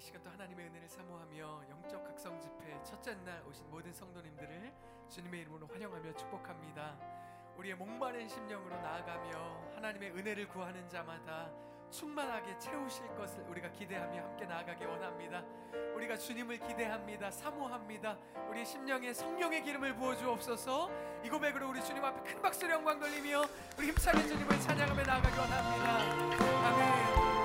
이 시간 또 하나님의 은혜를 사모하며 영적 각성 집회 첫째 날 오신 모든 성도님들을 주님의 이름으로 환영하며 축복합니다. 우리의 목마른 심령으로 나아가며 하나님의 은혜를 구하는 자마다 충만하게 채우실 것을 우리가 기대하며 함께 나아가기 원합니다. 우리가 주님을 기대합니다. 사모합니다. 우리 심령에 성령의 기름을 부어 주옵소서. 이 고백으로 우리 주님 앞에 큰 박수로 영광 돌리며 우리 힘차게 주님을 찬양하며 나아가기 원합니다. 아멘.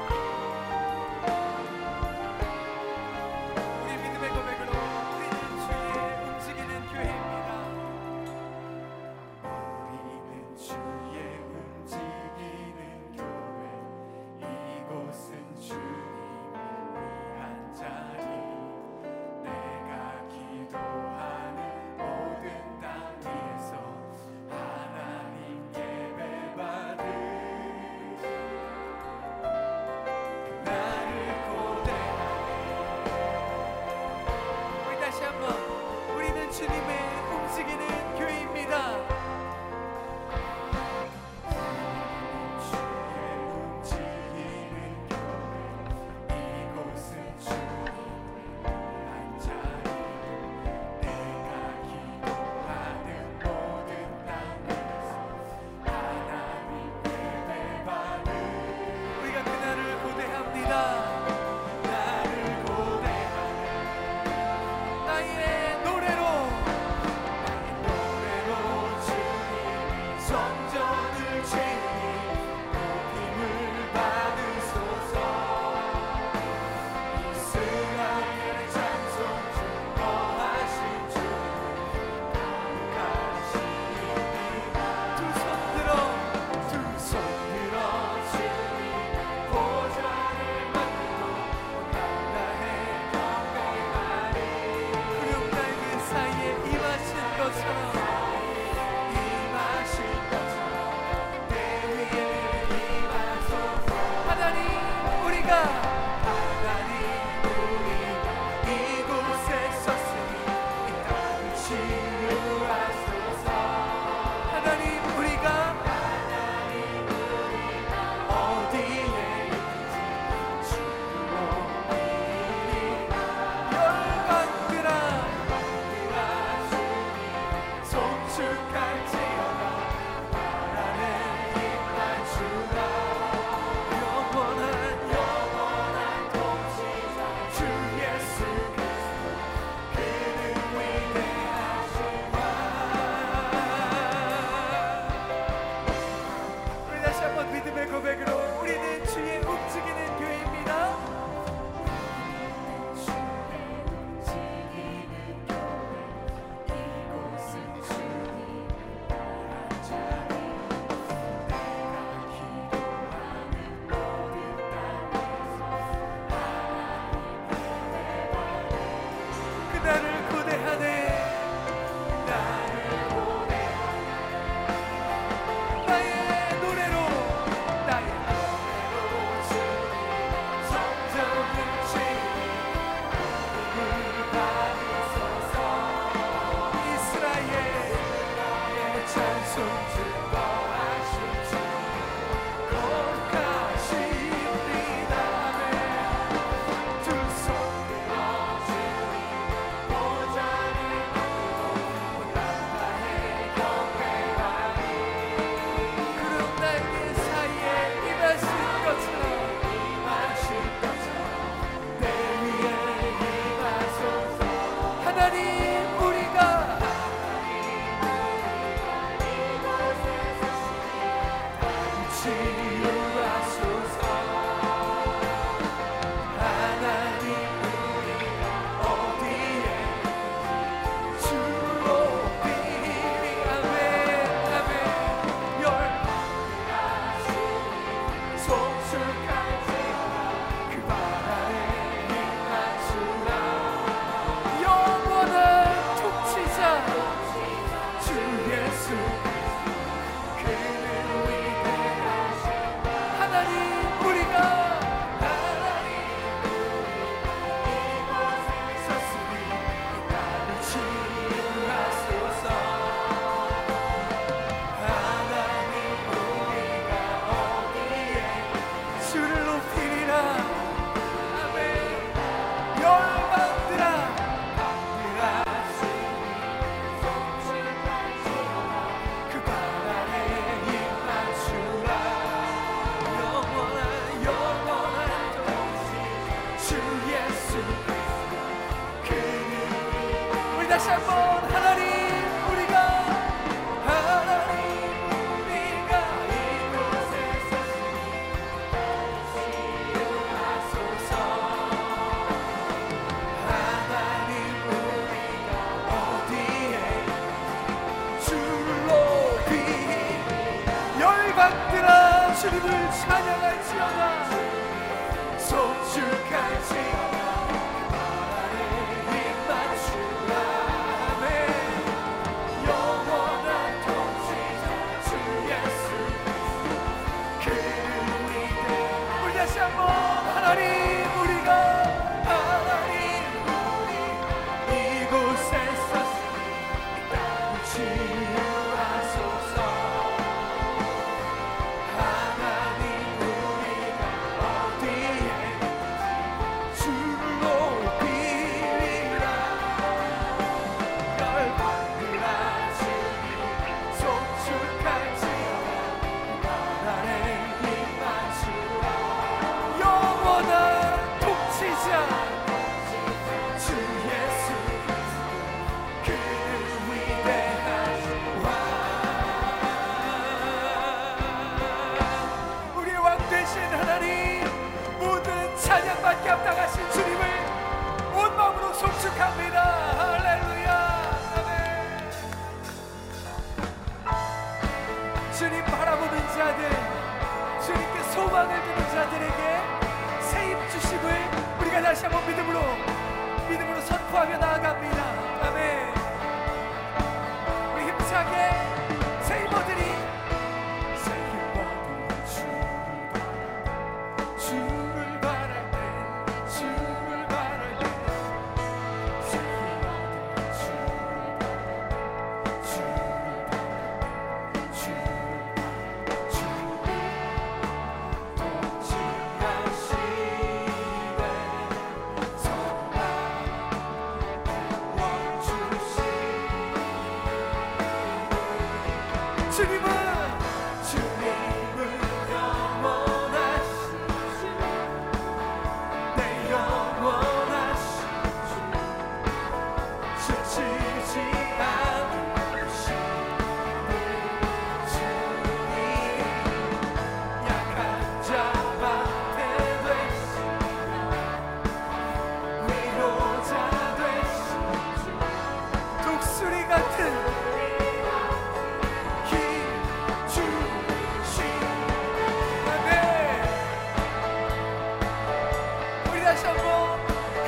우리 다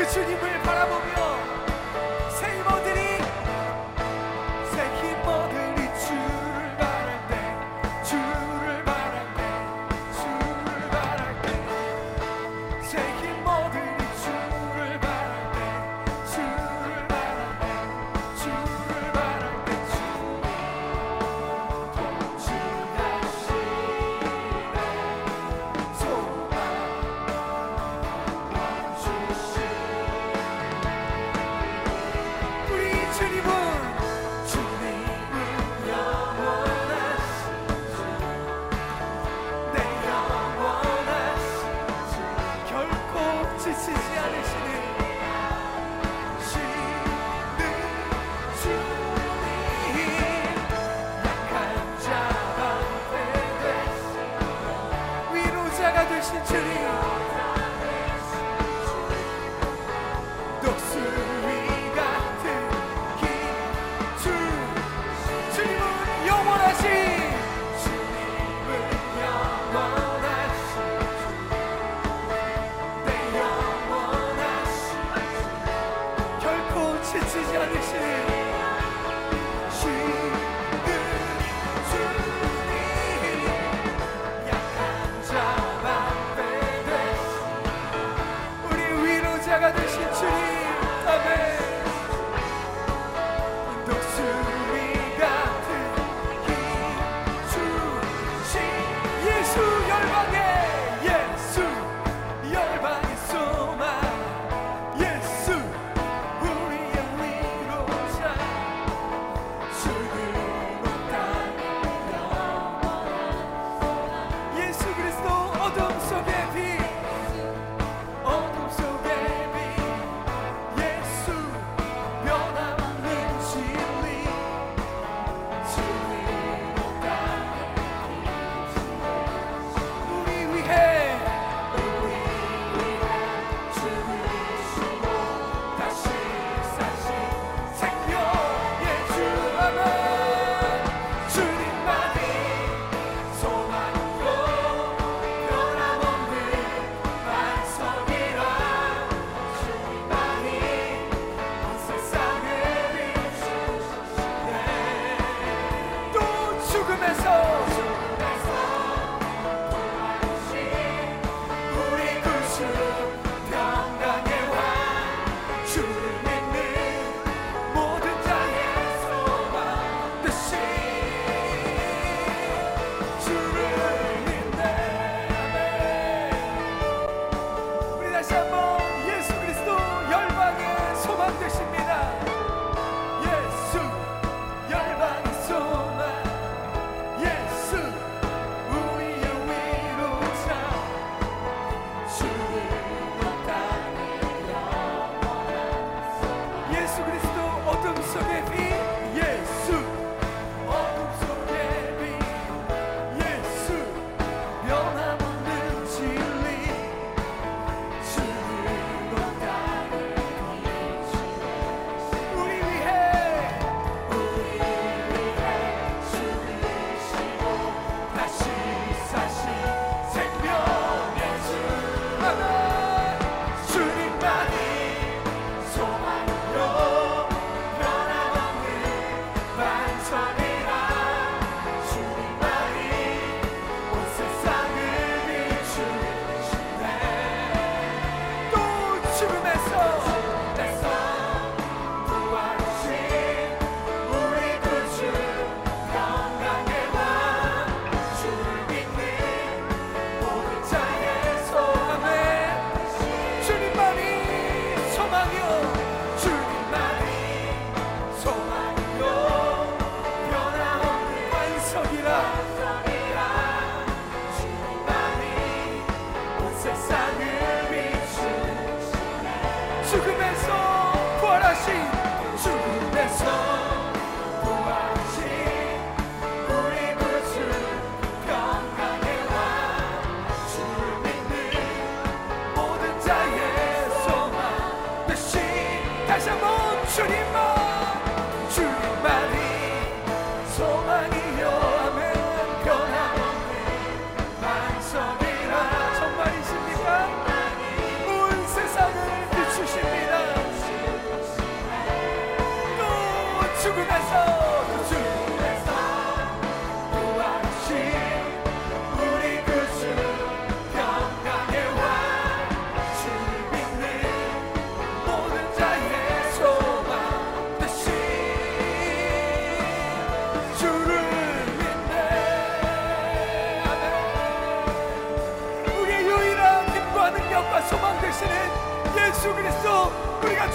그 주님을 바라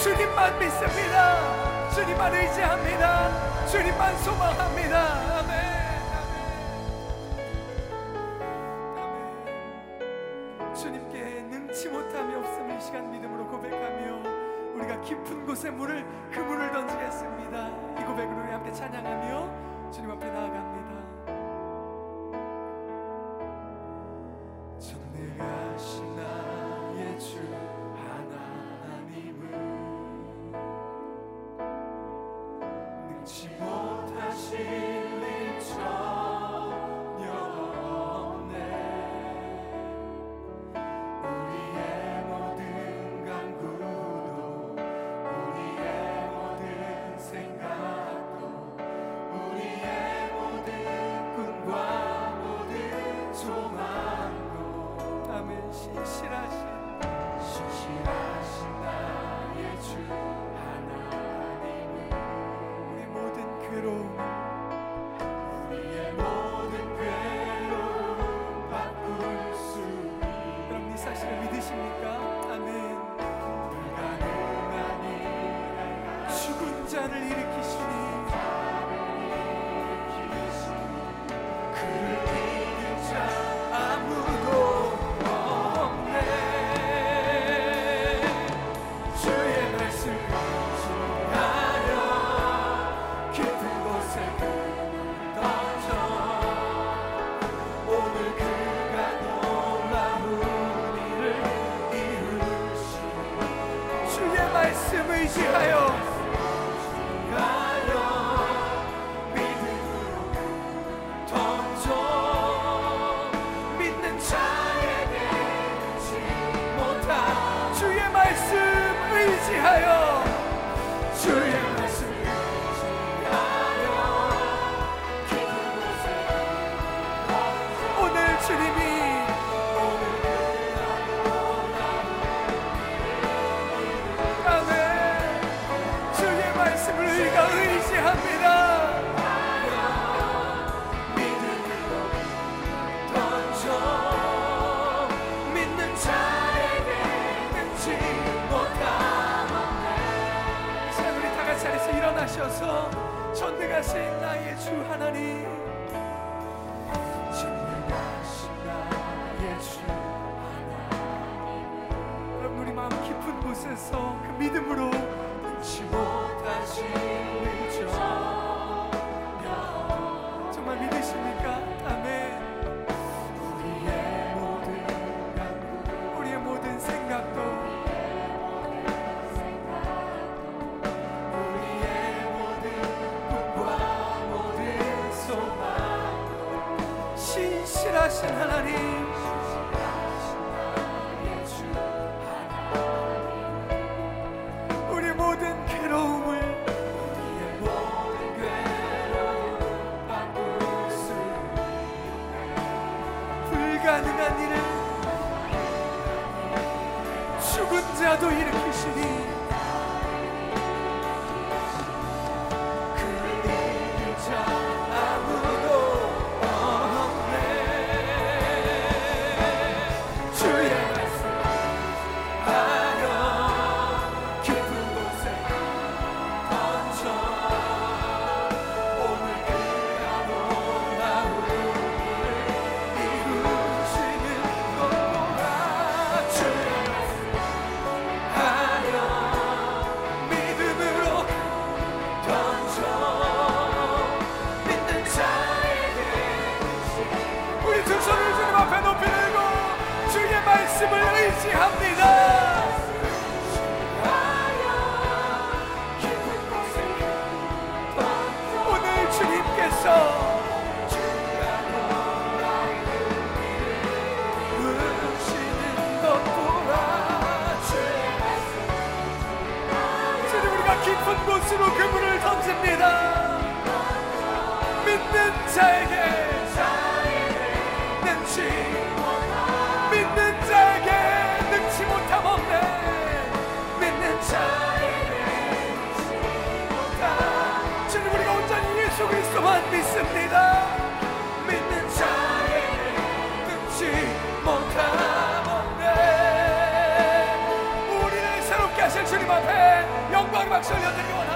주님만 믿습니다. 주님만 의지합니다. 주님만 소망합니다. 아멘. 아멘. 주님께 능치 못함이 없음을 시간 믿음으로 고백하며 우리가 깊은 곳에 물을 그 물을 던지겠습니다. 이 고백으로 우리 함께 찬양하며 주님 앞에 나아갑니다. little Center. 믿음으로 끊지 못하지 Zé do Ira 깊은 곳으로 그분을 던집니다. 믿는 자에게 능치 믿는 자에게 능치 못함 없네 믿는 자에게 능치 못함 주님 우리가 온전히 예수 그리스도만 믿습니다. 믿는 자에게 능치 못함 없네 우리를 새롭게 하실 주님 앞에 摄像给我